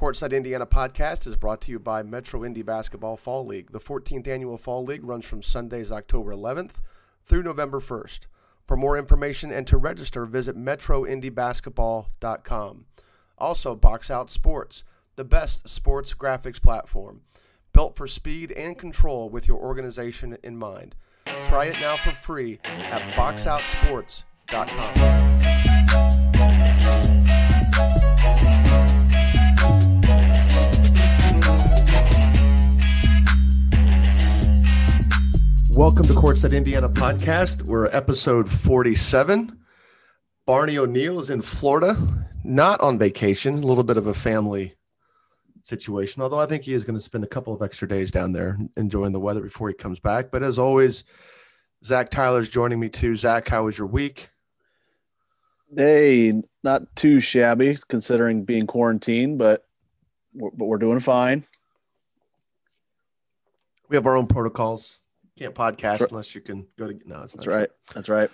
Courtside Indiana podcast is brought to you by Metro Indy Basketball Fall League. The 14th annual Fall League runs from Sundays, October 11th through November 1st. For more information and to register, visit metroindybasketball.com. Also, Box Out Sports, the best sports graphics platform, built for speed and control with your organization in mind. Try it now for free at boxoutsports.com. Welcome to Courtside Indiana podcast. We're episode 47. Barney O'Neill is in Florida, not on vacation, a little bit of a family situation, although I think he is going to spend a couple of extra days down there enjoying the weather before he comes back. But as always, Zach Tyler's joining me too. Zach, how was your week? Hey, not too shabby considering being quarantined, but but we're doing fine. We have our own protocols can't podcast unless you can go to. No, that's right. That's right.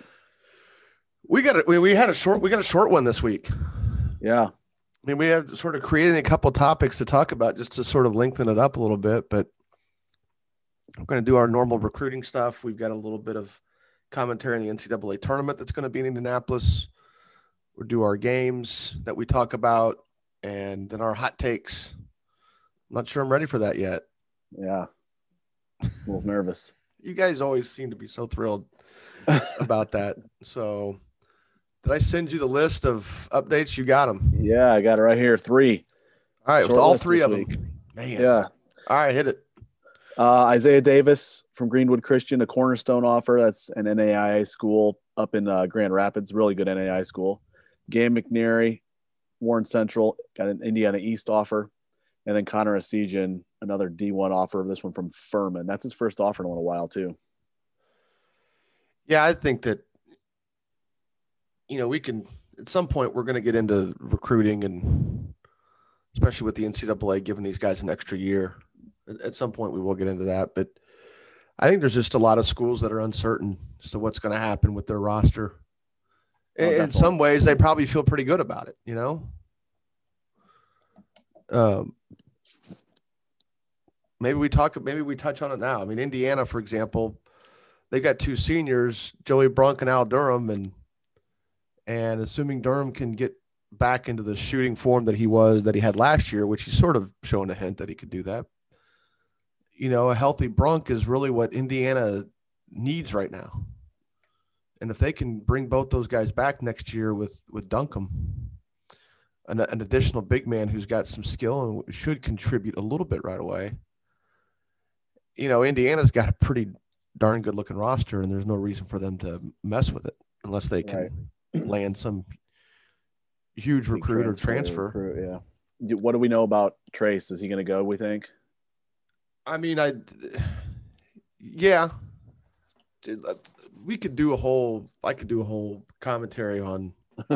We got it. We, we had a short. We got a short one this week. Yeah. I mean, we have sort of created a couple topics to talk about just to sort of lengthen it up a little bit, but we're going to do our normal recruiting stuff. We've got a little bit of commentary on the NCAA tournament that's going to be in Indianapolis. We'll do our games that we talk about and then our hot takes. I'm not sure I'm ready for that yet. Yeah. A little nervous you guys always seem to be so thrilled about that. So, did I send you the list of updates? You got them. Yeah, I got it right here. Three. All right, Short with all three of week. them. Man. Yeah. All right, hit it. Uh, Isaiah Davis from Greenwood Christian, a cornerstone offer. That's an NAIA school up in uh, Grand Rapids, really good NAIA school. Gabe McNary, Warren Central, got an Indiana East offer. And then Connor Essegian, another D1 offer. Of this one from Furman. That's his first offer in a little while, too. Yeah, I think that, you know, we can, at some point, we're going to get into recruiting and especially with the NCAA giving these guys an extra year. At some point, we will get into that. But I think there's just a lot of schools that are uncertain as to what's going to happen with their roster. Oh, in some ways, they probably feel pretty good about it, you know? Um, maybe we talk maybe we touch on it now. I mean, Indiana, for example, they've got two seniors, Joey Brunk and Al Durham, and and assuming Durham can get back into the shooting form that he was that he had last year, which he's sort of shown a hint that he could do that. You know, a healthy Brunk is really what Indiana needs right now. And if they can bring both those guys back next year with with Duncomb, an, an additional big man who's got some skill and should contribute a little bit right away, you know, Indiana's got a pretty darn good looking roster, and there's no reason for them to mess with it unless they can right. land some huge recruit transfer, or transfer. Recruit, yeah. What do we know about Trayce? Is he going to go? We think. I mean, I, yeah, uh, we could do a whole. I could do a whole commentary on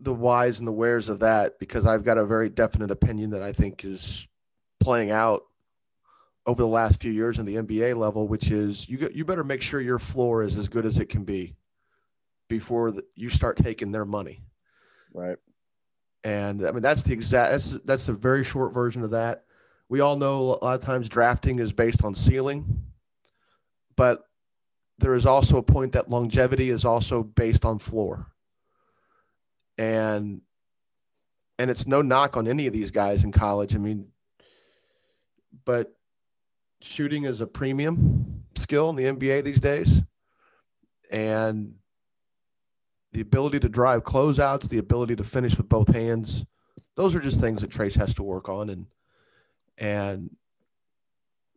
the whys and the wheres of that because I've got a very definite opinion that I think is playing out over the last few years in the NBA level, which is you you better make sure your floor is as good as it can be before the, you start taking their money. Right. And I mean that's the exact that's that's a very short version of that. We all know a lot of times drafting is based on ceiling, but there is also a point that longevity is also based on floor. And and it's no knock on any of these guys in college. I mean, but shooting is a premium skill in the NBA these days. And the ability to drive closeouts, the ability to finish with both hands, those are just things that Trayce has to work on. And and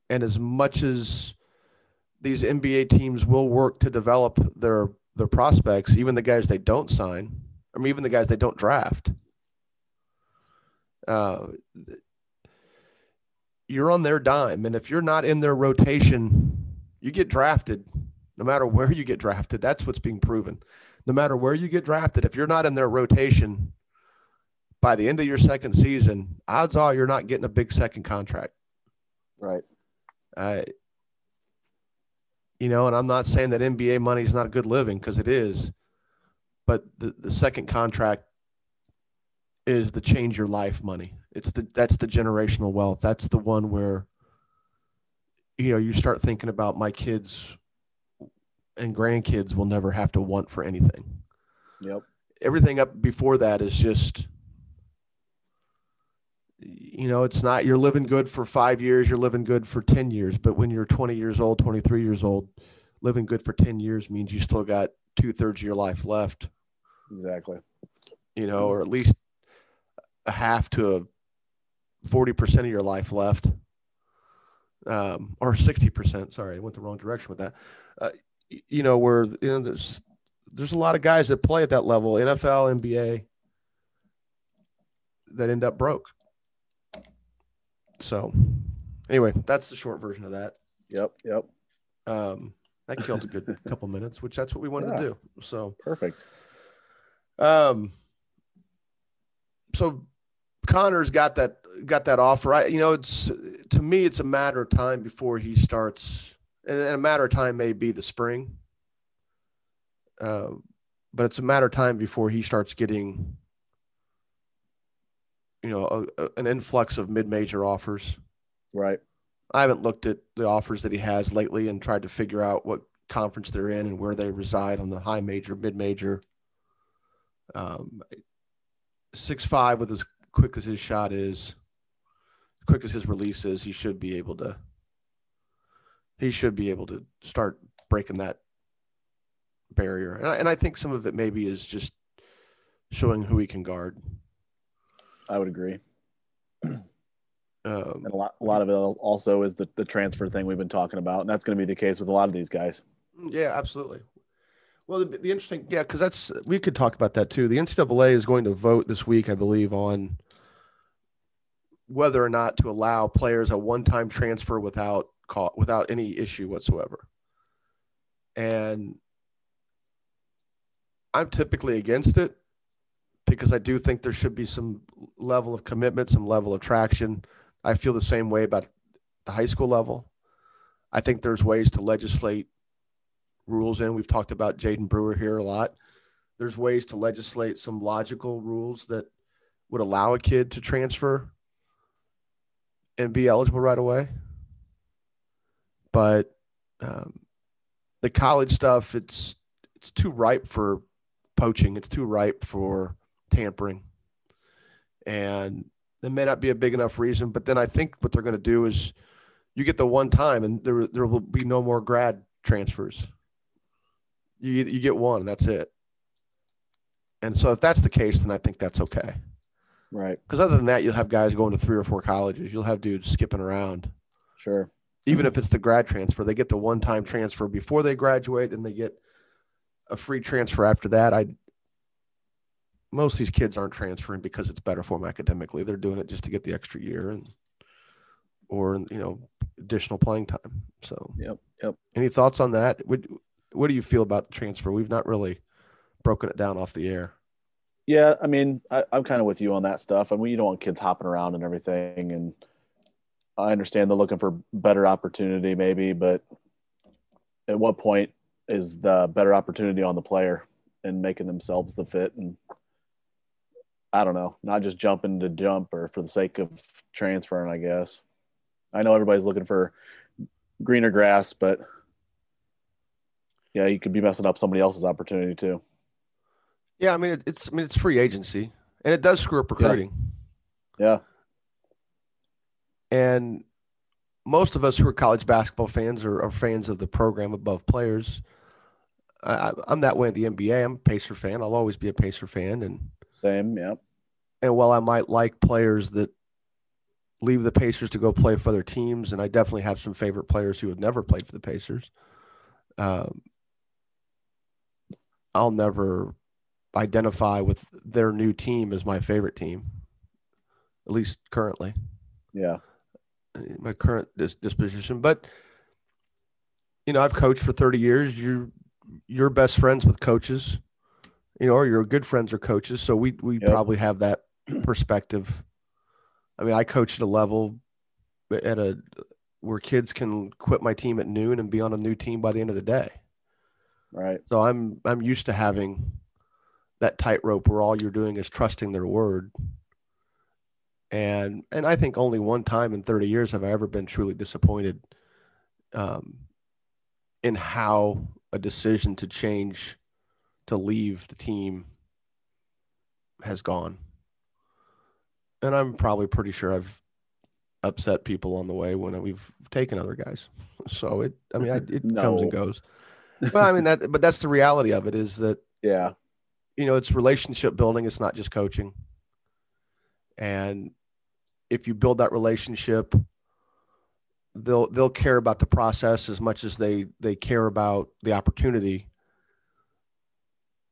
and as much as these NBA teams will work to develop their their prospects, even the guys they don't sign, I mean, even the guys they don't draft, uh, you're on their dime. And if you're not in their rotation, you get drafted no matter where you get drafted. That's what's being proven. No matter where you get drafted, if you're not in their rotation by the end of your second season, odds are you're not getting a big second contract. Right. Uh, you know, and I'm not saying that NBA money is not a good living because it is, but the, the second contract is the change your life money. It's the that's the generational wealth. That's the one where you know you start thinking about my kids and grandkids will never have to want for anything. Yep. Everything up before that is just you know, it's not you're living good for 5 years, you're living good for 10 years, but when you're 20 years old, 23 years old, living good for 10 years means you still got two thirds of your life left. Exactly. You know, or at least a half to a 40% of your life left. Um, or 60%. Sorry, I went the wrong direction with that. Uh, you know, where you know, there's there's a lot of guys that play at that level, NFL, NBA, that end up broke. So, anyway, that's the short version of that. Yep. Yep. Um, that killed a good couple minutes, which that's what we wanted Yeah. to do. So, Perfect. um, so Connor's got that got that offer. I, you know, it's to me, it's a matter of time before he starts, and a matter of time may be the spring. Uh, but it's a matter of time before he starts getting, you know, a, a- an influx of mid-major offers. Right. I haven't looked at the offers that he has lately and tried to figure out what conference they're in and where they reside on the high major, mid major. Um, six five with as quick as his shot is, quick as his release is, he should be able to. He should be able to start breaking that barrier, and I, and I think some of it maybe is just showing who he can guard. I would agree. Um, And a lot, a lot of it also is the, the transfer thing we've been talking about. And that's going to be the case with a lot of these guys. Yeah, absolutely. Well, the, the interesting, yeah, because that's we could talk about that too. The NCAA is going to vote this week, I believe, on whether or not to allow players a one-time transfer without call, without any issue whatsoever. And I'm typically against it because I do think there should be some level of commitment, some level of traction. I feel the same way about the high school level. I think there's ways to legislate rules in. We've talked about Jaden Brewer here a lot. There's ways to legislate some logical rules that would allow a kid to transfer and be eligible right away. But um, the college stuff, it's it's too ripe for poaching. It's too ripe for tampering, and there may not be a big enough reason. But then I think what they're going to do is you get the one time, and there there will be no more grad transfers. You you get one, and that's it. And so if that's the case, then I think that's okay. Right. Because other than that, you'll have guys going to three or four colleges. You'll have dudes skipping around. Sure. Even if it's the grad transfer, they get the one time transfer before they graduate, and they get a free transfer after that. I most of these kids aren't transferring because it's better for them academically. They're doing it just to get the extra year and or you know additional playing time. So Yep. Yep. any thoughts on that? What what do you feel about the transfer? We've not really broken it down off the air. Yeah. I mean, I, I'm kind of with you on that stuff. I mean, you don't want kids hopping around and everything. And I understand they're looking for better opportunity, maybe, but at what point is the better opportunity on the player and making themselves the fit? And I don't know, not just jumping to jump or for the sake of transferring, I guess. I know everybody's looking for greener grass, but yeah, you could be messing up somebody else's opportunity too. Yeah, I mean it, it's I mean it's free agency, and it does screw up recruiting. Yeah. And most of us who are college basketball fans are, are fans of the program above players. I, I'm that way in the NBA. I'm a Pacer fan. I'll always be a Pacer fan, and Same. Yeah. and while I might like players that leave the Pacers to go play for other teams, and I definitely have some favorite players who have never played for the Pacers, um, I'll never identify with their new team as my favorite team, at least currently, Yeah. my current dis- disposition. But you know, I've coached for 30 years. You you're best friends with coaches, you know, or you're good friends or coaches. So we we Yep. probably have that perspective. I mean, I coach at a level at a where kids can quit my team at noon and be on a new team by the end of the day. Right. So I'm I'm used to having that tightrope where all you're doing is trusting their word. and and I think only one time in 30 years have I ever been truly disappointed um, in how a decision to change to leave the team has gone. And I'm probably pretty sure I've upset people on the way when we've taken other guys. So it, I mean, I, it no. comes and goes. Well, I mean that, but that's the reality of it is that, yeah, you know, it's relationship building. It's not just coaching. And if you build that relationship, they'll they'll care about the process as much as they they care about the opportunity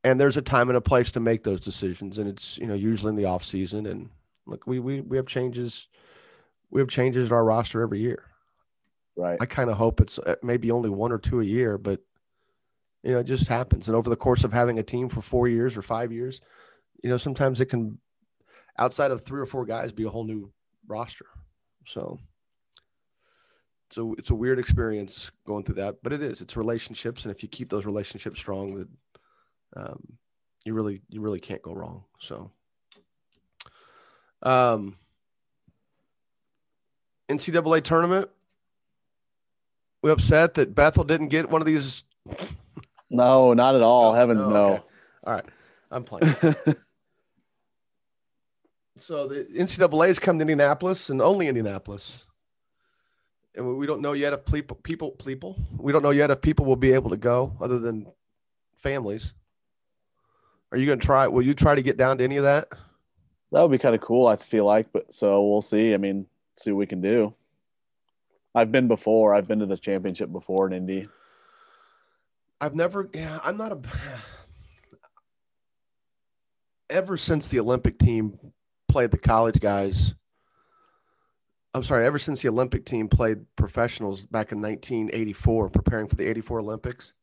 and there's a time and a place to make those decisions and it's you know usually in the off season and look we we, we have changes we have changes in our roster every year right i kind of hope it's uh, maybe only one or two a year but you know it just happens and over the course of having a team for four years or five years you know sometimes it can outside of three or four guys be a whole new roster so so it's a weird experience going through that, but it is. It's relationships, and if you keep those relationships strong, that um, you really you really can't go wrong. So, um, NCAA tournament. We upset that Bethel didn't get one of these. No, not at all. Heavens oh, no. Okay. All right, I'm playing. so the NCAA's come to Indianapolis and only Indianapolis and we don't know yet if people people people we don't know yet if people will be able to go other than families. Are you going to try? Will you try to get down to any of that? That would be kind of cool. I feel like, but so we'll see. I mean, see what we can do. I've been before. I've been to the championship before in Indy. I've never. Yeah, I'm not a. Ever since the Olympic team played the college guys, I'm sorry, ever since the Olympic team played professionals back in 1984, preparing for the 84 Olympics,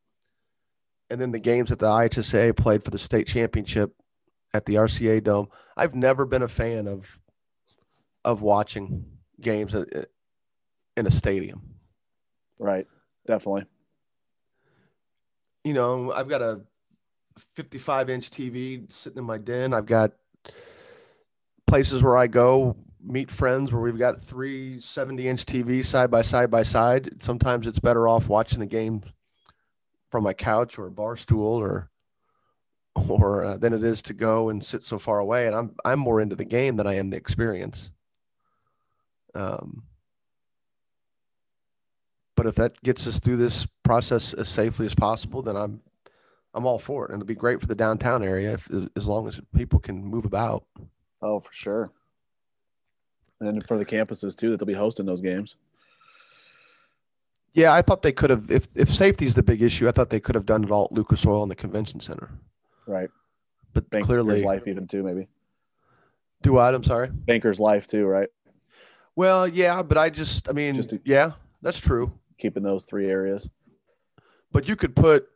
and then the games that the IHSA played for the state championship at the RCA Dome, I've never been a fan of of watching games uh, in a stadium. Right, definitely. You know, I've got a 55 inch TV sitting in my den. I've got places where I go meet friends where we've got three 70 inch TVs side by side by side. Sometimes it's better off watching the game from my couch or a bar stool or or uh, than it is to go and sit so far away. And I'm I'm more into the game than I am the experience. Um, but if that gets us through this process as safely as possible, then I'm I'm all for it, and it'll be great for the downtown area if, as long as people can move about. Oh, for sure and for the campuses too that they'll be hosting those games. Yeah, I thought they could have. If if safety is the big issue, I thought they could have done it all at Lucas Oil and the convention center. Right, but Banker's clearly, life even too maybe. Do what? I'm sorry. Bankers Life too, right? Well, yeah, but I just, I mean, just yeah, that's true. Keeping those three areas. But you could put,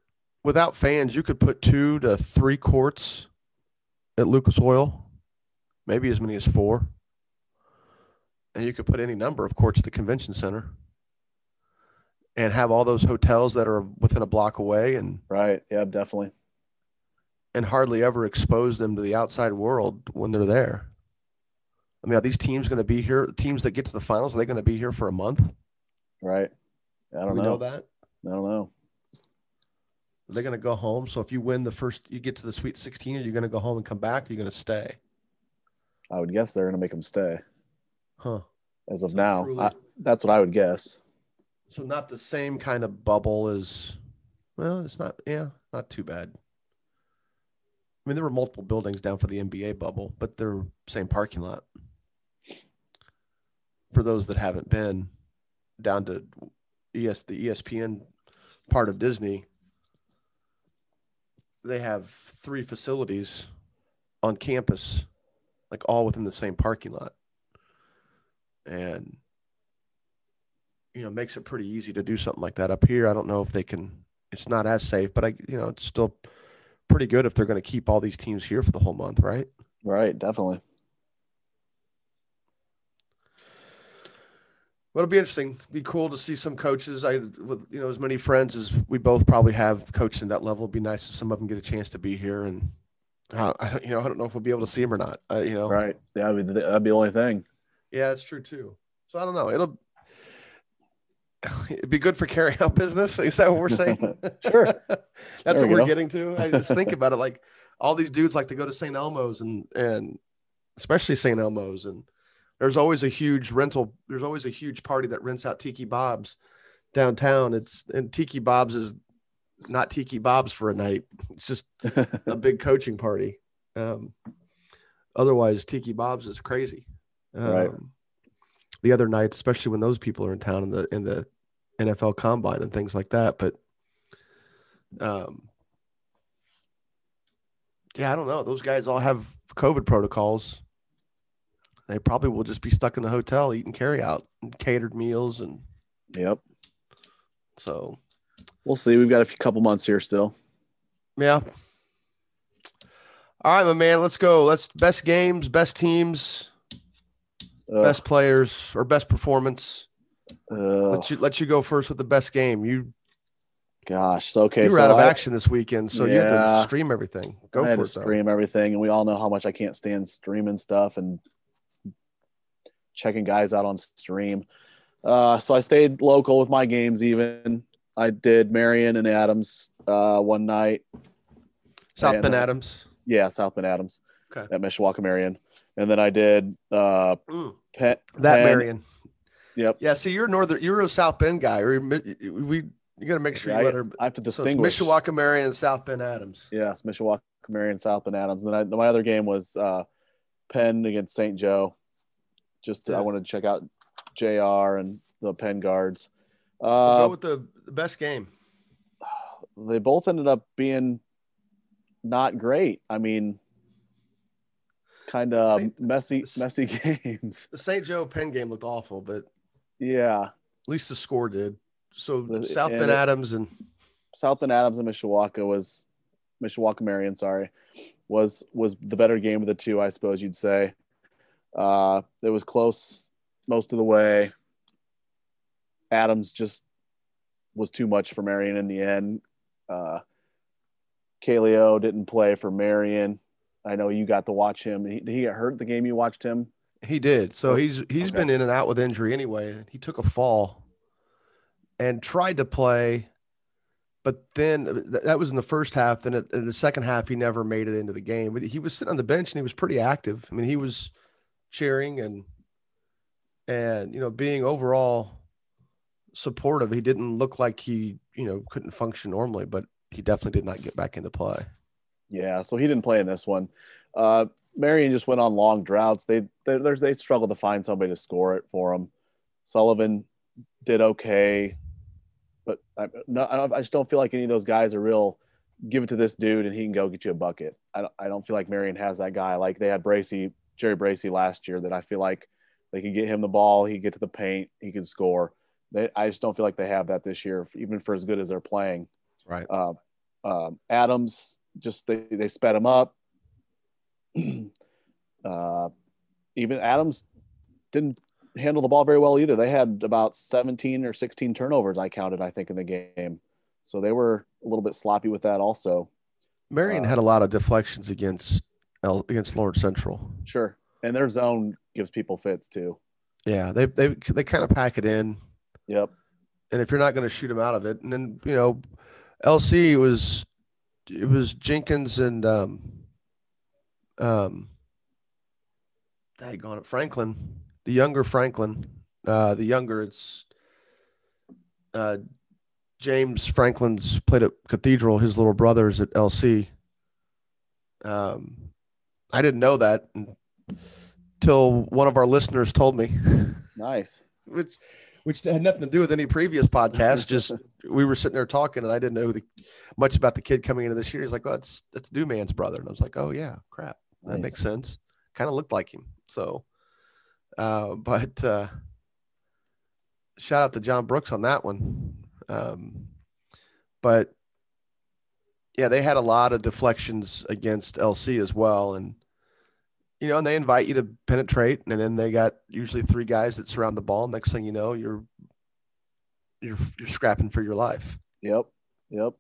without fans, you could put two to three courts at Lucas Oil, maybe as many as four. And you could put any number of courts at the convention center and have all those hotels that are within a block away and right. Yeah definitely. and hardly ever expose them to the outside world when they're there. I mean are these teams going to be here teams that get to the finals are they going to be here for a month? Right i don't know. know that i don't know are they going to go home so if you win the first you get to the sweet 16 are you going to go home and come back or are you going to stay i would guess they're going to make them stay Huh. As of so now, truly, I, that's what I would guess. So not the same kind of bubble as, well, it's not. Yeah, not too bad. I mean, there were multiple buildings down for the NBA bubble, but they're same parking lot. For those that haven't been down to ES the ESPN part of Disney, they have three facilities on campus, like all within the same parking lot. And you know makes it pretty easy to do something like that. Up here i don't know if they can it's not as safe but i you know it's still pretty good if they're going to keep all these teams here for the whole month right? Right definitely well, it'll be interesting. It'd be cool to see some coaches. I, with you know, as many friends as we both probably have coaching that level. It'd be nice if some of them get a chance to be here. And I, I you know, I don't know if we'll be able to see them or not. Uh, you know, right? Yeah, that'd be, that'd be the only thing Yeah, that's true too. So I don't know. It'll it'd be good for carry out business. Is that what we're saying? Sure. that's There what we we're go. getting to. I just think about it like all these dudes like to go to St. Elmo's and and especially St. Elmo's and there's always a huge rental. There's always a huge party that rents out Tiki Bob's downtown. It's and Tiki Bob's is not Tiki Bob's for a night. It's just a big coaching party. Um, otherwise, Tiki Bob's is crazy. Um, Right. The other nights, especially when those people are in town in the in the NFL Combine and things like that. But, um, yeah, I don't know. Those guys all have COVID protocols. They probably will just be stuck in the hotel eating carry out and catered meals, and yep. so We'll see. We've got a few couple months here still. Yeah. All right, my man. Let's go. Let's best games, best teams, Ugh, best players, or best performance. ugh, Let you let you go first with the best game. You gosh. So okay. you were so out of I- action this weekend, so you had to Yeah. stream everything. Go I had for to it. though. stream everything, and we all know how much I can't stand streaming stuff and checking guys out on stream. Uh, so I stayed local with my games. Even I did Marion and Adams uh, one night. South and, Bend Adams. Yeah, South Bend Adams Okay. at Mishawaka Marion, and then I did uh, Mm, Penn. that Penn- Marion. Yep. Yeah. See, you're a northern. You're a South Bend guy. We you got to make sure you I, let her. I have to So distinguish. Mishawaka Marion South Bend Adams. Yes, Mishawaka Marion, South Bend Adams. And then I, my other game was uh, Penn against St. Joe. Just Yeah. I wanted to check out Jr. and the Penn guards. We'll Uh, go with the, the best game. they both ended up being not great. I mean, kind of Saint- messy, messy games. The St. Joe Penn game looked awful, but yeah, at least the score did. So The- South and Bend Adams and South Bend Adams and Mishawaka was Mishawaka Marion, sorry, was was the better game of the two, I suppose you'd say. Uh, it was close most of the way. Adams just was too much for Marion in the end. Uh, Kaleo didn't play for Marion. I know you got to watch him. He, did he get hurt the game you watched him? He did. So Oh, he's he's okay. been in and out with injury anyway. He took a fall and tried to play, but then th- that was in the first half. Then it- in the second half, he never made it into the game. But he was sitting on the bench and he was pretty active. I mean, he was cheering and and you know being overall supportive. He didn't look like he you know couldn't function normally, but he definitely did not get back into play. Yeah, so he didn't play in this one. Uh, Marion just went on long droughts. They they there's they struggled to find somebody to score it for him. Sullivan did okay, but I, no, I, I just don't feel like any of those guys are real. Give it to this dude and he can go get you a bucket. I don't, I don't feel like Marion has that guy. Like they had Bracy, Jerry Bracy last year. That I feel like they could get him the ball, he could get to the paint, he could score. They, I just don't feel like they have that this year, even for as good as they're playing Right. uh, um, Adams just they, they sped him up. uh, even Adams didn't handle the ball very well either. They had about 17 or 16 turnovers, I counted, I think, in the game. So they were a little bit sloppy with that also. Marion Uh, had a lot of deflections against against Lawrence Central. Sure. And their zone gives people fits too. Yeah, they they they kind of pack it in, Yep. and if you're not going to shoot them out of it, and then you know, LC was it was Jenkins and um um daggone it, Franklin, the younger Franklin, uh the younger it's uh James Franklin's played at Cathedral, his little brother's at LC. Um I didn't know that until one of our listeners told me. Nice. which which had nothing to do with any previous podcast. Just we were sitting there talking, and I didn't know the, much about the kid coming into this year. He's like, "Oh, that's that's Dewman's brother," and I was like, "Oh yeah, crap, that Nice. makes sense." Kind of looked like him. So, uh, but uh, shout out to John Brooks on that one. Um, but yeah, they had a lot of deflections against LC as well, and you know, and they invite you to penetrate, and then they got usually three guys that surround the ball. Next thing you know, you're you're you're scrapping for your life. Yep. Yep.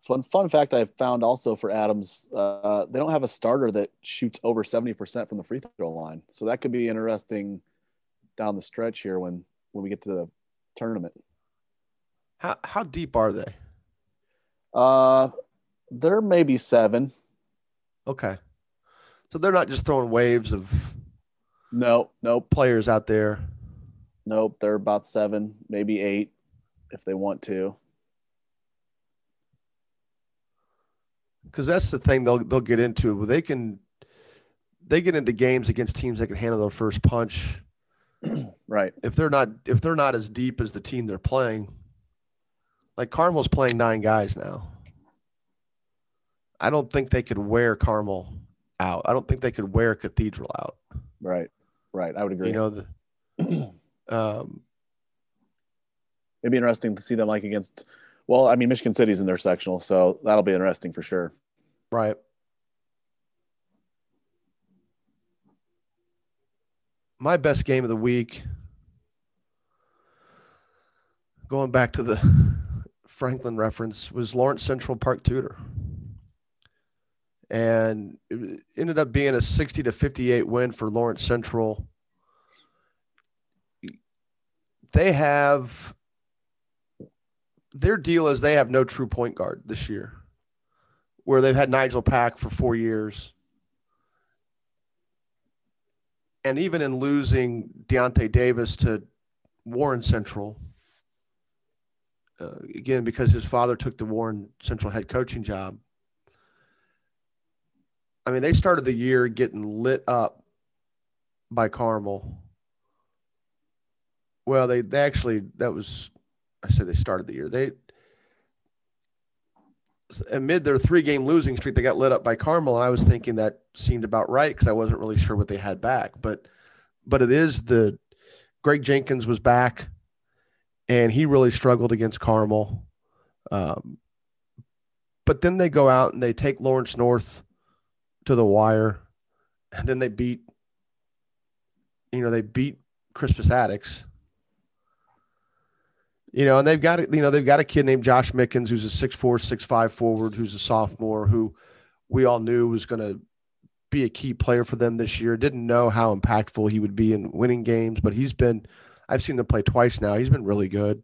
Fun fun fact I found also for Adams, uh, they don't have a starter that shoots over seventy percent from the free throw line, so that could be interesting down the stretch here when when we get to the tournament. How how deep are they? Uh, they're maybe seven. Okay, so they're not just throwing waves of no, no players out there. Nope, they're about seven, maybe eight, if they want to. because that's the thing they'll they'll get into. They can they get into games against teams that can handle their first punch. right. If they're not if they're not as deep as the team they're playing, like Carmel's playing nine guys now. I don't think they could wear Carmel out. I don't think they could wear Cathedral out. Right. Right. I would agree. You know the um it'd be interesting to see them like against well, I mean, Michigan City's in their sectional, so that'll be interesting for sure. Right. My best game of the week, going back to the Franklin reference, was Lawrence Central Park Tudor. And it ended up being a 60 to 58 win for Lawrence Central. They have their deal is they have no true point guard this year, where they've had Nigel Pack for four years. And even in losing Deontay Davis to Warren Central, uh, again, because his father took the Warren Central head coaching job. I mean, they started the year getting lit up by Carmel. Well, they, they actually, that was I said they started the year. They amid their three game losing streak, they got lit up by Carmel, and I was thinking that seemed about right because I wasn't really sure what they had back. But but it is the Greg Jenkins was back, and he really struggled against Carmel. Um, but then they go out and they take Lawrence North to the wire, and then they beat. You know they beat Crispus Attucks you know, and they've got you know they've got a kid named Josh Mickens who's a six four six five forward who's a sophomore who we all knew was going to be a key player for them this year. Didn't know how impactful he would be in winning games, but he's been. I've seen them play twice now. He's been really good.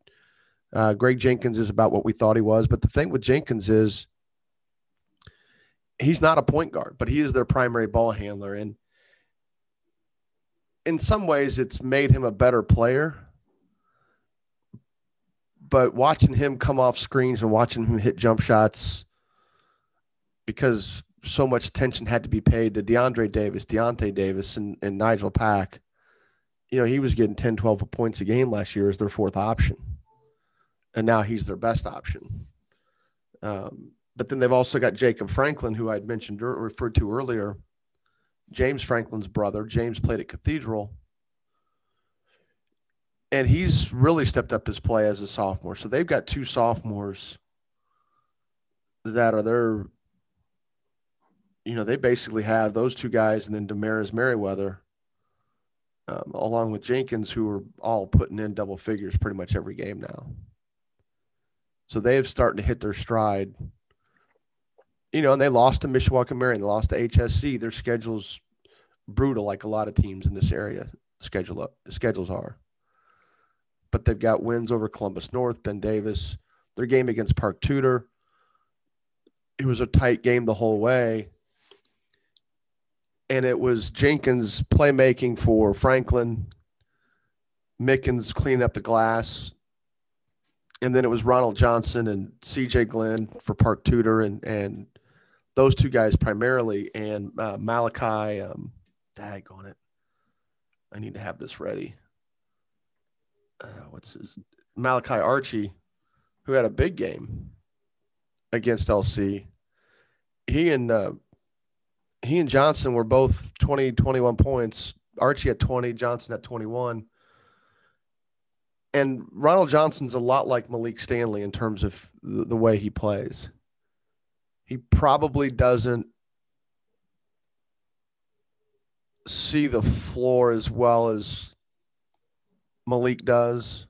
Uh, Greg Jenkins is about what we thought he was, but the thing with Jenkins is he's not a point guard, but he is their primary ball handler, and in some ways, it's made him a better player but watching him come off screens and watching him hit jump shots because so much attention had to be paid to DeAndre Davis, Deontay Davis, and, and Nigel Pack. You know, he was getting 10, 12 points a game last year as their fourth option. And now he's their best option. Um, but then they've also got Jacob Franklin, who I'd mentioned referred to earlier. James Franklin's brother. James played at Cathedral and he's really stepped up his play as a sophomore. So they've got two sophomores that are their, you know, they basically have those two guys and then Damaris Merriweather, um, along with Jenkins, who are all putting in double figures pretty much every game now. So they have started to hit their stride. You know, and they lost to Mishawaka Marion, they lost to HSE. Their schedule's brutal, like a lot of teams in this area schedule schedules are but they've got wins over Columbus North, Ben Davis. Their game against Park Tudor, it was a tight game the whole way. And it was Jenkins playmaking for Franklin, Mickens cleaning up the glass. And then it was Ronald Johnson and CJ Glenn for Park Tudor and, and those two guys primarily. And uh, Malachi, um, dag on it. I need to have this ready uh, what's his Malachi Archie, who had a big game against LC. He and uh, he and Johnson were both 20, 21 points. Archie at 20, Johnson at 21. And Ronald Johnson's a lot like Malik Stanley in terms of the, the way he plays. He probably doesn't see the floor as well as Malik does.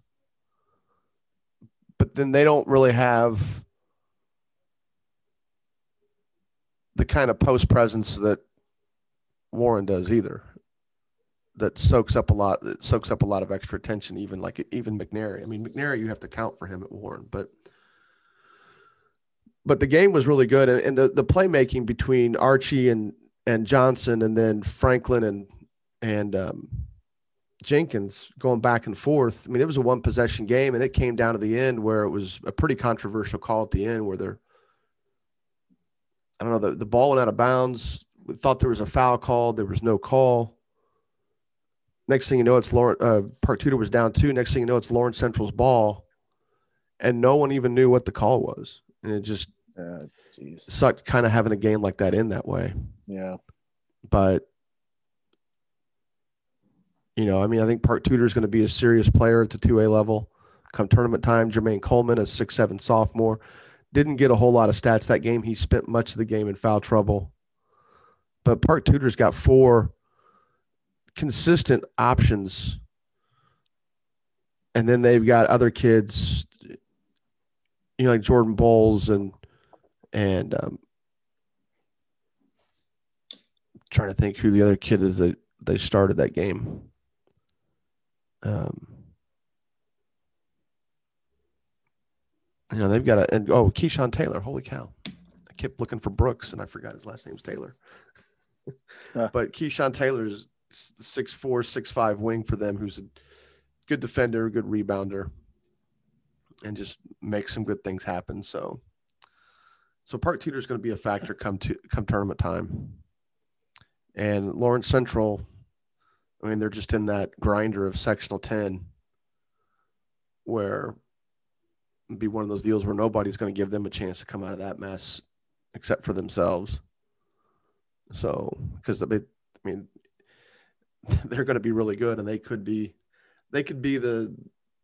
But then they don't really have the kind of post presence that Warren does either. That soaks up a lot. That soaks up a lot of extra attention. Even like even McNary. I mean, McNary, you have to count for him at Warren, but but the game was really good, and, and the the playmaking between Archie and and Johnson, and then Franklin and and um, Jenkins going back and forth. I mean, it was a one possession game, and it came down to the end where it was a pretty controversial call at the end where they're I don't know the, the ball went out of bounds. We thought there was a foul call. There was no call. Next thing you know, it's Lauren. Uh, Park Tudor was down two. Next thing you know, it's Lawrence Central's ball, and no one even knew what the call was. And it just Uh, sucked kind of having a game like that in that way. yeah. But you know, I mean, I think Park Tudor is going to be a serious player at the two A level. Come tournament time, Jermaine Coleman, a six seven sophomore, didn't get a whole lot of stats that game. He spent much of the game in foul trouble. But Park Tudor's got four consistent options. And then they've got other kids, you know, like Jordan Bowles and and um, trying to think who the other kid is that they started that game. Um, you know, they've got a and oh Keyshawn Taylor, holy cow! I kept looking for Brooks and I forgot his last name's Taylor. Huh. But Keyshawn Taylor's six four, six five wing for them, who's a good defender, good rebounder, and just make some good things happen. So, so Park Tudor is going to be a factor come to come tournament time. And Lawrence Central, I mean, they're just in that grinder of sectional 10 where be one of those deals where nobody's going to give them a chance to come out of that mess except for themselves. So, because I mean, they're going to be really good and they could be, they could be the,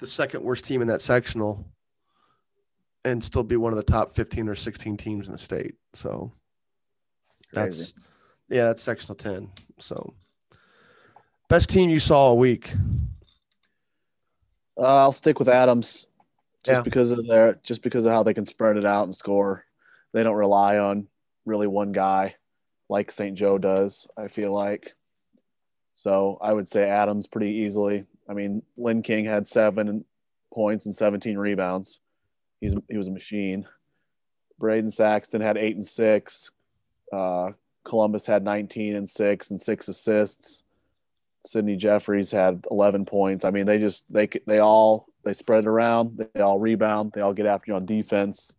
the second worst team in that sectional and still be one of the top 15 or 16 teams in the state. So that's, Crazy. yeah, that's sectional 10. So best team you saw a week. Uh, I'll stick with Adams just Yeah. because of their just because of how they can spread it out and score. They don't rely on really one guy like St. Joe does, I feel like. So I would say Adams pretty easily. I mean, Lynn King had seven points and 17 rebounds. He's he was a machine. Braden Saxton had eight and six. Uh, Columbus had 19 and six and six assists. Sidney Jeffries had 11 points. I mean, they just they they all they spread it around. They all rebound. They all get after you on defense.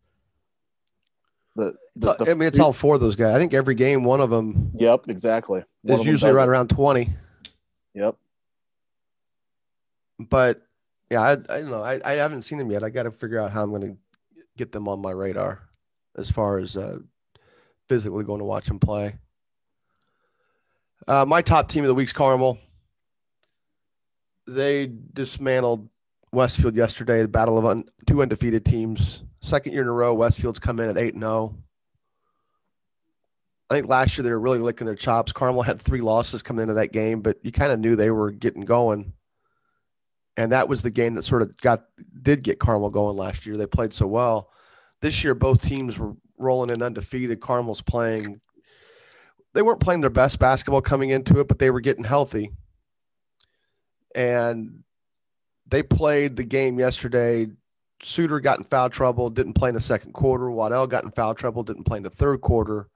The, the, I mean, it's all four of those guys. I think every game, one of them Yep, exactly. One of usually right it. around 20. Yep. But yeah, I, I don't know. I, I haven't seen them yet. I got to figure out how I'm going to get them on my radar as far as uh, physically going to watch them play. Uh, my top team of the week's Carmel. They dismantled Westfield yesterday, the battle of un- two undefeated teams. Second year in a row, Westfield's come in at 8 0. I think last year they were really licking their chops. Carmel had three losses coming into that game, but you kind of knew they were getting going. And that was the game that sort of got did get Carmel going last year. They played so well. This year, both teams were rolling in undefeated. Carmel's playing. They weren't playing their best basketball coming into it, but they were getting healthy. And they played the game yesterday. Suter got in foul trouble, didn't play in the second quarter. Waddell got in foul trouble, didn't play in the third quarter.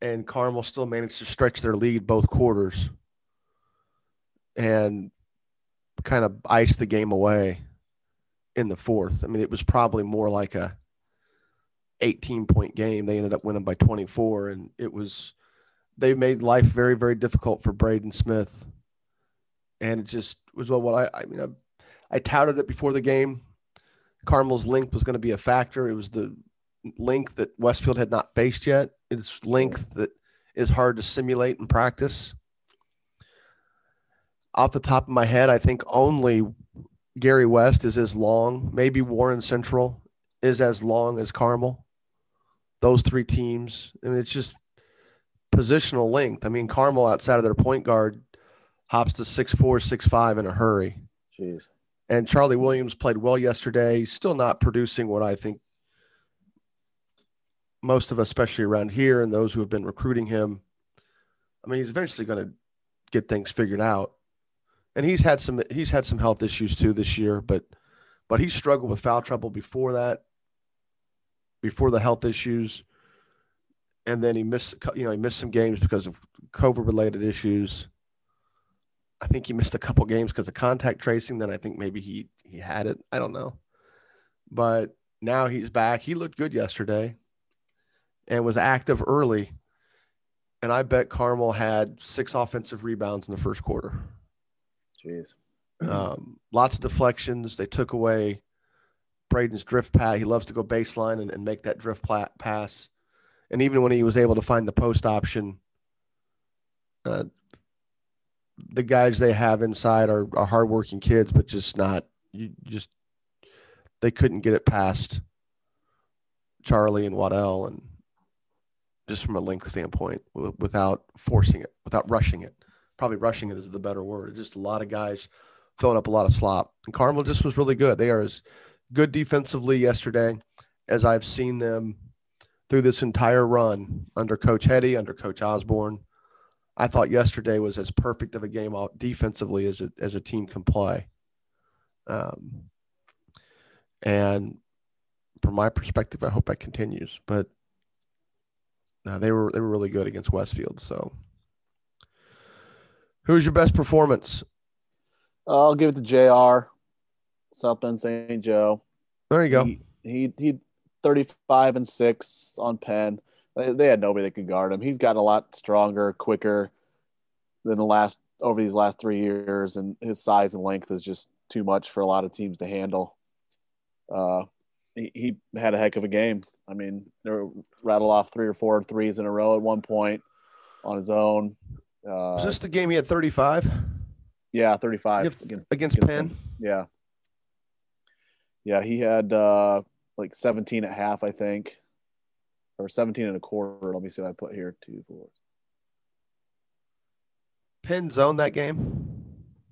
And Carmel still managed to stretch their lead both quarters and kind of iced the game away in the fourth. I mean, it was probably more like a 18 point game. They ended up winning by 24, and it was they made life very, very difficult for Braden Smith. And it just was well, what I, I mean, I, I touted it before the game. Carmel's length was going to be a factor. It was the length that Westfield had not faced yet. It's length that is hard to simulate in practice. Off the top of my head, I think only Gary West is as long. Maybe Warren Central is as long as Carmel. Those three teams, and it's just positional length. I mean, Carmel outside of their point guard hops to six four, six five in a hurry. Jeez. And Charlie Williams played well yesterday. Still not producing what I think most of us, especially around here, and those who have been recruiting him, I mean, he's eventually going to get things figured out. And he's had some he's had some health issues too this year, but but he struggled with foul trouble before that, before the health issues, and then he missed you know he missed some games because of COVID related issues. I think he missed a couple games because of contact tracing. Then I think maybe he he had it. I don't know, but now he's back. He looked good yesterday, and was active early. And I bet Carmel had six offensive rebounds in the first quarter. Jeez. Um, lots of deflections. They took away Braden's drift pass. He loves to go baseline and, and make that drift pass. And even when he was able to find the post option, uh, the guys they have inside are, are hardworking kids, but just not you just they couldn't get it past Charlie and Waddell, and just from a length standpoint, without forcing it, without rushing it. Probably rushing it is the better word. Just a lot of guys throwing up a lot of slop. And Carmel just was really good. They are as good defensively yesterday as I've seen them through this entire run under Coach Hetty, under Coach Osborn. I thought yesterday was as perfect of a game defensively as a, as a team can play. Um, and from my perspective, I hope that continues. But no, they were they were really good against Westfield. So, who's your best performance? I'll give it to Jr. South Bend St. Joe. There you go. He, he he 35 and 6 on Penn. They, they had nobody that could guard him. He's gotten a lot stronger, quicker than the last over these last 3 years and his size and length is just too much for a lot of teams to handle. Uh he, he had a heck of a game. I mean, they were rattle off three or four threes in a row at one point on his own. Uh, Was this the game he had 35 yeah, 35 against, against, against Penn? Yeah. Yeah, he had uh like 17 at half, I think. Or 17 and a quarter. Let me see what I put here. Two, four. Penn zone that game?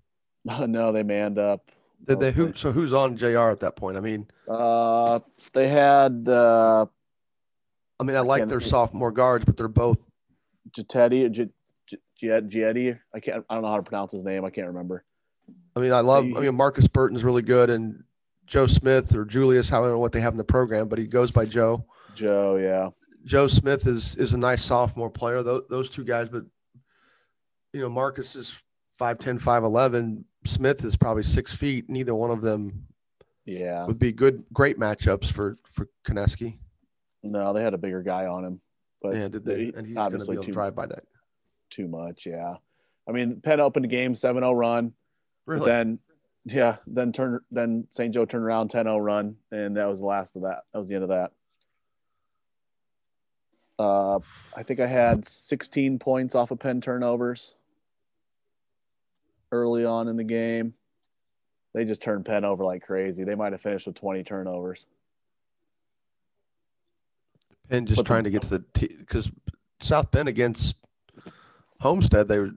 no, they manned up. Did they who so who's on JR at that point? I mean Uh they had uh I mean I like their sophomore guards, but they're both Jettetti, J- I can't I don't know how to pronounce his name. I can't remember. I mean I love I mean Marcus Burton's really good and Joe Smith or Julius, I don't know what they have in the program, but he goes by Joe. Joe, yeah. Joe Smith is is a nice sophomore player. Those, those two guys, but you know, Marcus is 5'10, 5'11. Smith is probably six feet. Neither one of them Yeah. would be good, great matchups for for Konieczny. No, they had a bigger guy on him. But Yeah, did they? he- And he's going to be obviously able to drive by that. Too much, yeah. I mean, Penn opened the game 7-0 run. Really? then yeah, then turn then St. Joe turned around 10-0 run, and that was the last of that. That was the end of that. Uh, I think I had 16 points off of Penn turnovers early on in the game. They just turned Penn over like crazy. They might have finished with 20 turnovers. Penn just But- trying to get to the because South Bend against Homestead, they were.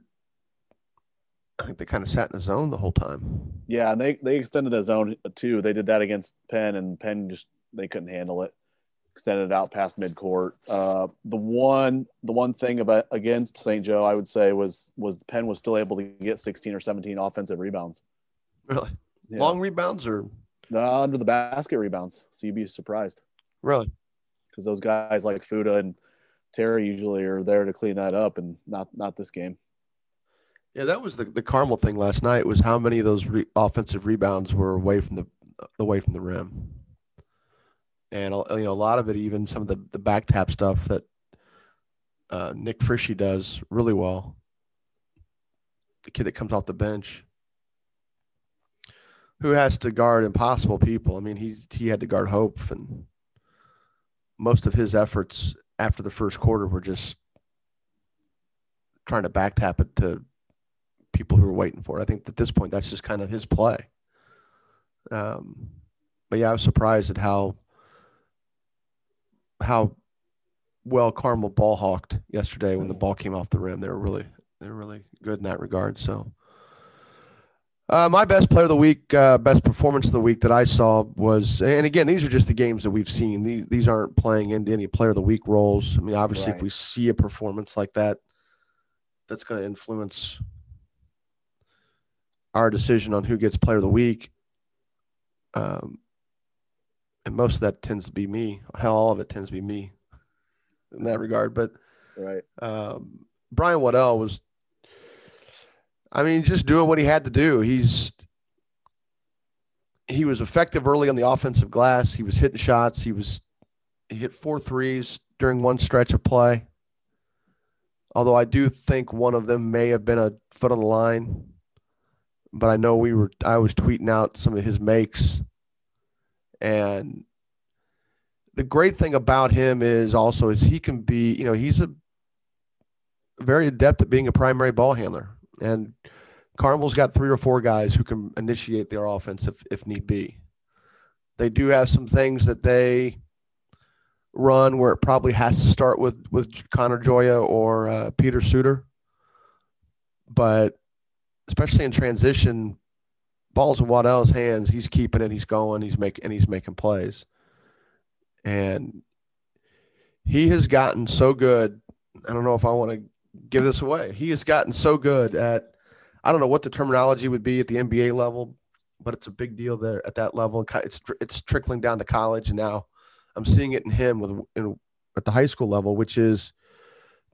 I think they kind of sat in the zone the whole time. Yeah, and they they extended the zone too. They did that against Penn, and Penn just they couldn't handle it. Extended it out past midcourt. Uh, the one the one thing about against St. Joe, I would say was was Penn was still able to get 16 or 17 offensive rebounds. Really, Yeah. long rebounds or Uh, under the basket rebounds, so you'd be surprised really? because those guys like Fuda and Terry usually are there to clean that up, and not not this game. Yeah, that was the the Carmel thing last night. Was how many of those re- offensive rebounds were away from the away from the rim, and uh, you know a lot of it, even some of the the back tap stuff that uh, Nick Frishy does really well. The kid that comes off the bench, who has to guard impossible people. I mean, he he had to guard Hope, and most of his efforts after the first quarter were just trying to back tap it to people who are waiting for it. I think at this point that's just kind of his play. Um, but yeah, I was surprised at how how well Carmel ball hawked yesterday when the ball came off the rim. They were really they were really good in that regard. So Uh, my best player of the week, uh, best performance of the week that I saw was, and again, these are just the games that we've seen. These, these aren't playing into any player of the week roles. I mean, obviously, Right. if we see a performance like that, that's going to influence our decision on who gets player of the week. Um, and most of that tends to be me. Hell, all of it tends to be me in that regard. But Right. um, Brian Waddell was, I mean, just doing what he had to do. He's he was effective early on the offensive glass. He was hitting shots. He was he hit four threes during one stretch of play. Although I do think one of them may have been a foot on the line, but I know we were I was tweeting out some of his makes, and the great thing about him is also is he can be you know he's a very adept at being a primary ball handler and Carmel's got three or four guys who can initiate their offense if, if need be. They do have some things that they run where it probably has to start with with Connor Joya or uh, Peter Suder, but especially in transition, balls in Waddell's hands, he's keeping it, he's going, he's making and he's making plays, and he has gotten so good. I don't know if I want to give this away. He has gotten so good at I don't know what the terminology would be at the NBA level, but it's a big deal there at that level. It's it's trickling down to college, and now I'm seeing it in him with in, at the high school level, which is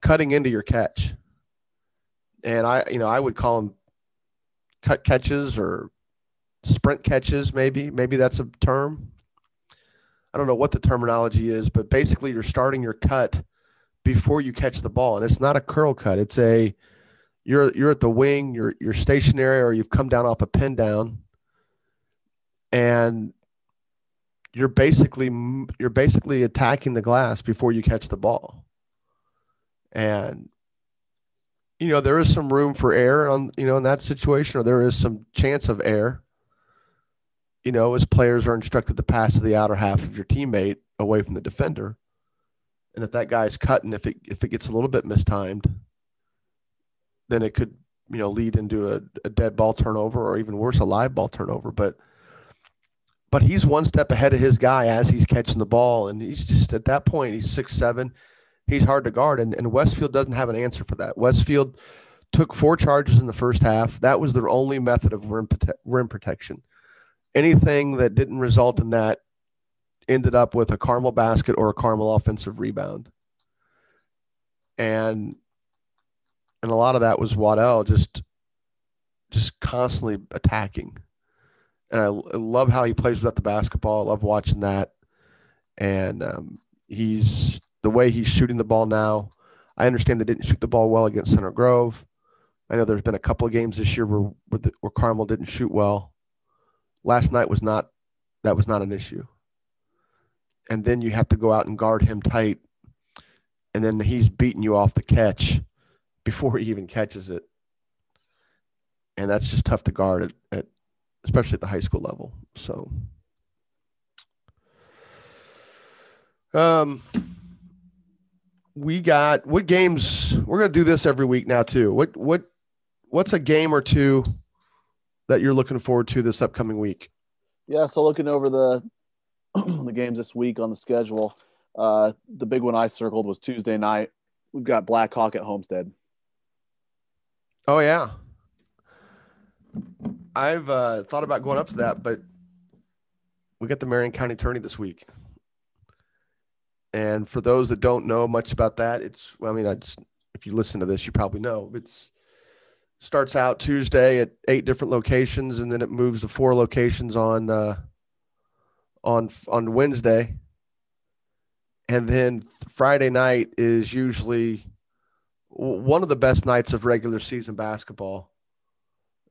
cutting into your catch. And I, you know, I would call them cut catches or sprint catches. Maybe, maybe that's a term. I don't know what the terminology is, but basically, you're starting your cut before you catch the ball, and it's not a curl cut. It's a you're you're at the wing, you're you're stationary, or you've come down off a pin down, and you're basically you're basically attacking the glass before you catch the ball, and you know there is some room for error on you know in that situation, or there is some chance of error. You know, as players are instructed to pass to the outer half of your teammate away from the defender, and if that guy's cutting, if it if it gets a little bit mistimed then it could you know lead into a, a, dead ball turnover or even worse a live ball turnover. But but he's one step ahead of his guy as he's catching the ball. And he's just at that point he's six seven. He's hard to guard. And, and westfield doesn't have an answer for that. Westfield took four charges in the first half. That was their only method of rim, prote- rim protection. Anything that didn't result in that ended up with a carmel basket or a carmel offensive rebound and and a lot of that was Waddell just just constantly attacking. And I, I, love how he plays without the basketball. I love watching that. And um, he's the way he's shooting the ball now. I understand they didn't shoot the ball well against Center Grove. I know there's been a couple of games this year where where, the, where Carmel didn't shoot well. Last night was not that was not an issue. And then you have to go out and guard him tight, and then he's beating you off the catch before he even catches it. And that's just tough to guard at, at especially at the high school level. So um we got what games we're gonna do this every week now too. What what what's a game or two that you're looking forward to this upcoming week? Yeah, so looking over the the games this week on the schedule, uh, the big one I circled was Tuesday night. We've got Blackhawk at Homestead. Oh yeah. I've uh, thought about going up to that, but we got the Marion County Tourney this week. And for those that don't know much about that, it's well, I mean, I just, if you listen to this, you probably know it's starts out Tuesday at eight different locations, and then it moves to four locations on uh, on on Wednesday, and then Friday night is usually one of the best nights of regular season basketball.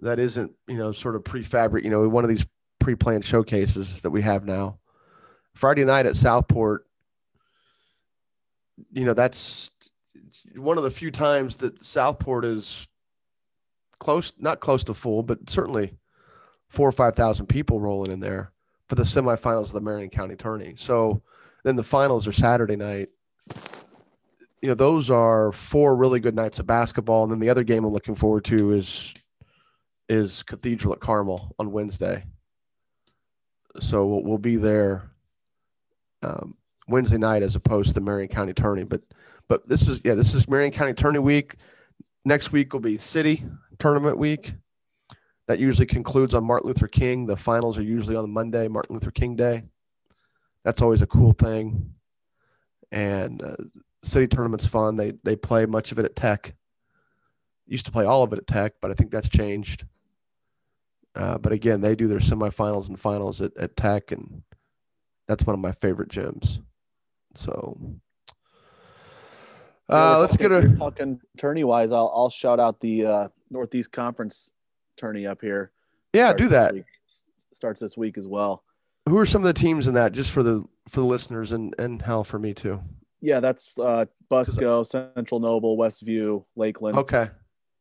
That isn't you know sort of prefabric you know one of these pre-planned showcases that we have now. Friday night at southport you know that's one of the few times that southport is close not close to full but certainly four or five thousand people rolling in there for the semifinals of the marion county tourney so then the finals are saturday night you know, those are four really good nights of basketball. And then the other game I'm looking forward to is is Cathedral at Carmel on Wednesday. So we'll, we'll be there um, Wednesday night as opposed to the Marion County Tourney. But but this is yeah, this is Marion County Tourney week. Next week will be City Tournament week. That usually concludes on Martin Luther King. The finals are usually on Monday, Martin Luther King Day. That's always a cool thing. And uh, city tournament's fun. They they play much of it at Tech. Used to play all of it at Tech, but I think that's changed. Uh, but again, they do their semifinals and finals at, at Tech, and that's one of my favorite gyms. So uh, let's get a talking tourney wise. I'll I'll shout out the uh, Northeast Conference tourney up here. Yeah, Starts do that. This Starts this week as well. Who are some of the teams in that, just for the for the listeners and and hell for me too? Yeah, that's uh, Busco, Central Noble, Westview, Lakeland. Okay,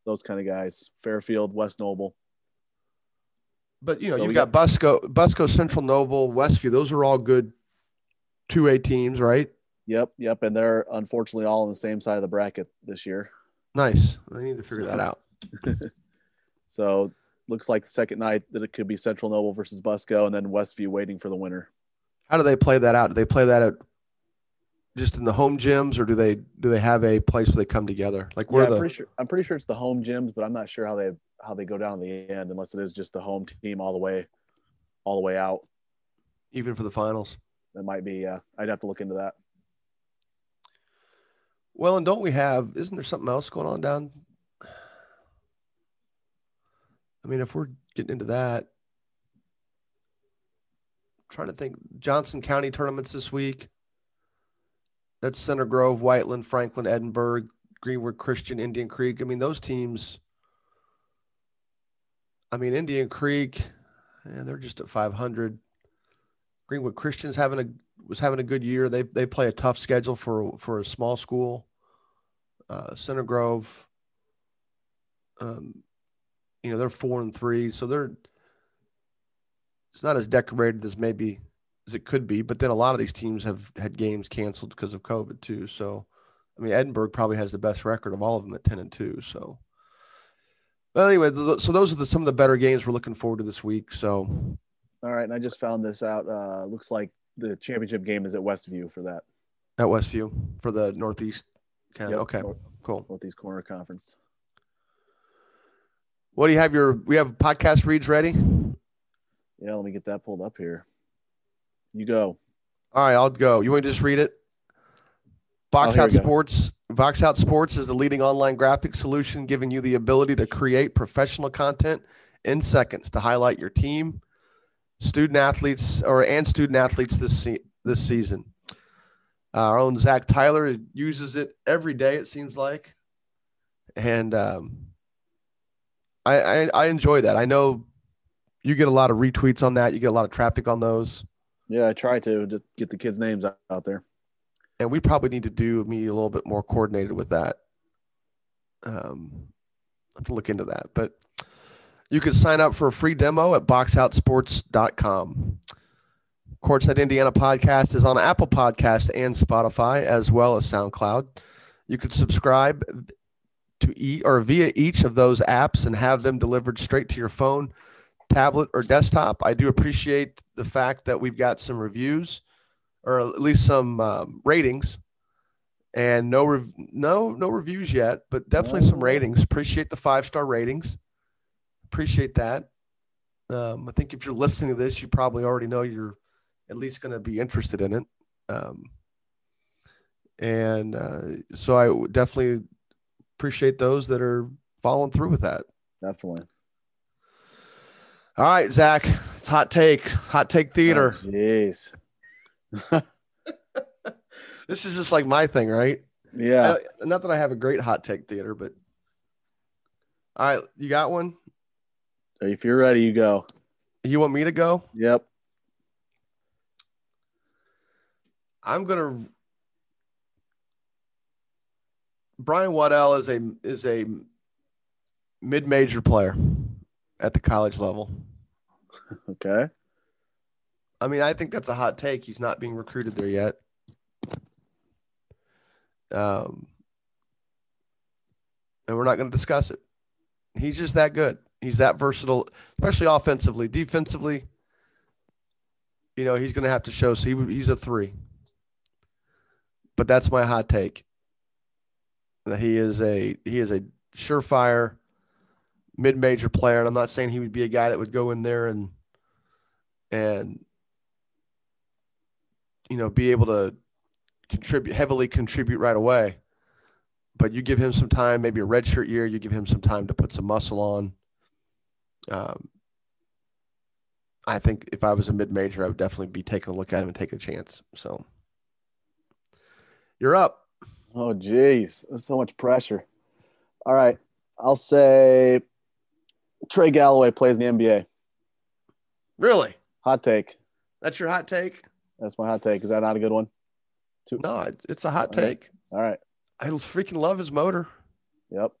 those kind of guys. Fairfield, West Noble. But you know, so you got, got Busco, Busco, Central Noble, Westview. Those are all good two A teams, right? Yep, yep, and they're unfortunately all on the same side of the bracket this year. Nice. I need to figure so, that out. so looks like the second night that it could be Central Noble versus Busco, and then Westview waiting for the winner. How do they play that out? Do they play that at just in the home gyms, or do they do they have a place where they come together? Like where yeah, the... I'm pretty sure I'm pretty sure it's the home gyms, but I'm not sure how they how they go down the end unless it is just the home team all the way all the way out. Even for the finals. That might be. Yeah, I'd have to look into that. Well, and don't we have? Isn't there something else going on down? I mean, if we're getting into that, I'm trying to think, Johnson County tournaments this week. That's Center Grove, Whiteland, Franklin, Edinburgh, Greenwood Christian, Indian Creek. I mean, those teams. I mean, Indian Creek, yeah, they're just at 500. Greenwood Christian's having a was having a good year. They they play a tough schedule for for a small school. Uh, Center Grove, um, you know, they're four and three, so they're it's not as decorated as maybe as it could be. But then a lot of these teams have had games canceled because of COVID too. So, I mean, Edinburgh probably has the best record of all of them at ten and two. So, but anyway, so those are the, some of the better games we're looking forward to this week. So all right, and I just found this out. Uh, looks like the championship game is at Westview for that. At Westview for the Northeast. Yep. Okay, North, cool. Northeast Corner Conference. What do you have your? We have podcast reads ready. Yeah, let me get that pulled up here. You go. All right, I'll go. You want to just read it? Box oh, Out Sports. Box Out Sports is the leading online graphic solution, giving you the ability to create professional content in seconds to highlight your team student athletes or and student athletes this se- this season. Our own Zach Tyler uses it every day. It seems like, and um, I, I I enjoy that. I know you get a lot of retweets on that. You get a lot of traffic on those. Yeah, I try to to get the kids' names out there. And we probably need to do me a little bit more coordinated with that. Um, I have to look into that, but you can sign up for a free demo at boxoutsports.com. Courtside Indiana podcast is on Apple Podcast and Spotify as well as SoundCloud. You can subscribe to e or via each of those apps and have them delivered straight to your phone, tablet, or desktop. I do appreciate the fact that we've got some reviews or at least some um, ratings and no rev- no no reviews yet, but definitely some ratings. Appreciate the five star ratings appreciate that. Um, I think if you're listening to this, you probably already know you're at least going to be interested in it. Um, and uh, so I definitely appreciate those that are following through with that. Definitely. All right, Zach, it's hot take, hot take theater. Oh, jeez. Oh, this is just like my thing, right? Yeah. I, not that I have a great hot take theater, but all right, you got one? If you're ready, you go. You want me to go? Yep. I'm gonna. Brian Waddell is a is a mid major player at the college level. Okay. I mean, I think that's a hot take. He's not being recruited there yet. Um, and we're not going to discuss it. He's just that good. He's that versatile, especially offensively. Defensively, you know, he's going to have to show. So he, he's a three. But that's my hot take. He is a he is a surefire mid-major player, and I'm not saying he would be a guy that would go in there and and you know be able to contribute heavily contribute right away. But you give him some time, maybe a redshirt year. You give him some time to put some muscle on. Um, I think if I was a mid major, I would definitely be taking a look at him and take a chance. So you're up. Oh, geez, There's so much pressure. All right, I'll say Trey Galloway plays in the NBA. Really? Hot take. That's your hot take? That's my hot take. Is that not a good one? Too- no, it's a hot All right. take. All right. I freaking love his motor. Yep.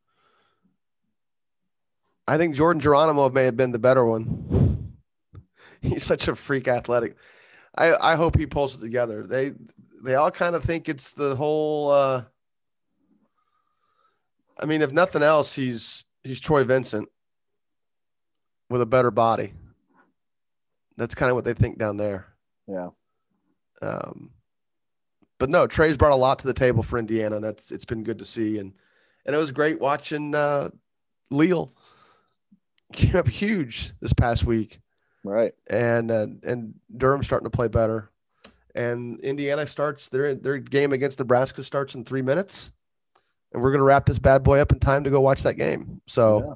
I think Jordan Geronimo may have been the better one. He's such a freak athletic. I, I hope he pulls it together. They they all kind of think it's the whole uh I mean, if nothing else, he's he's Troy Vincent with a better body. That's kind of what they think down there. Yeah. Um, but no, Trey's brought a lot to the table for Indiana. And that's it's been good to see, and and it was great watching uh, Leal came up huge this past week, Right. and uh, and Durham starting to play better, and Indiana starts their their game against Nebraska starts in three minutes, and we're gonna wrap this bad boy up in time to go watch that game. So. Yeah.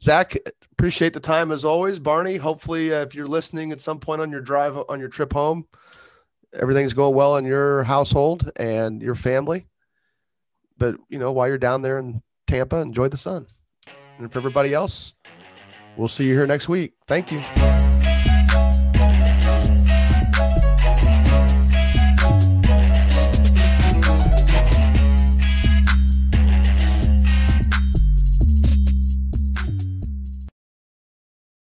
Zach, appreciate the time as always. Barney, hopefully, uh, if you're listening at some point on your drive on your trip home, everything's going well in your household and your family. But you know, while you're down there in Tampa, enjoy the sun. And for everybody else, we'll see you here next week. Thank you.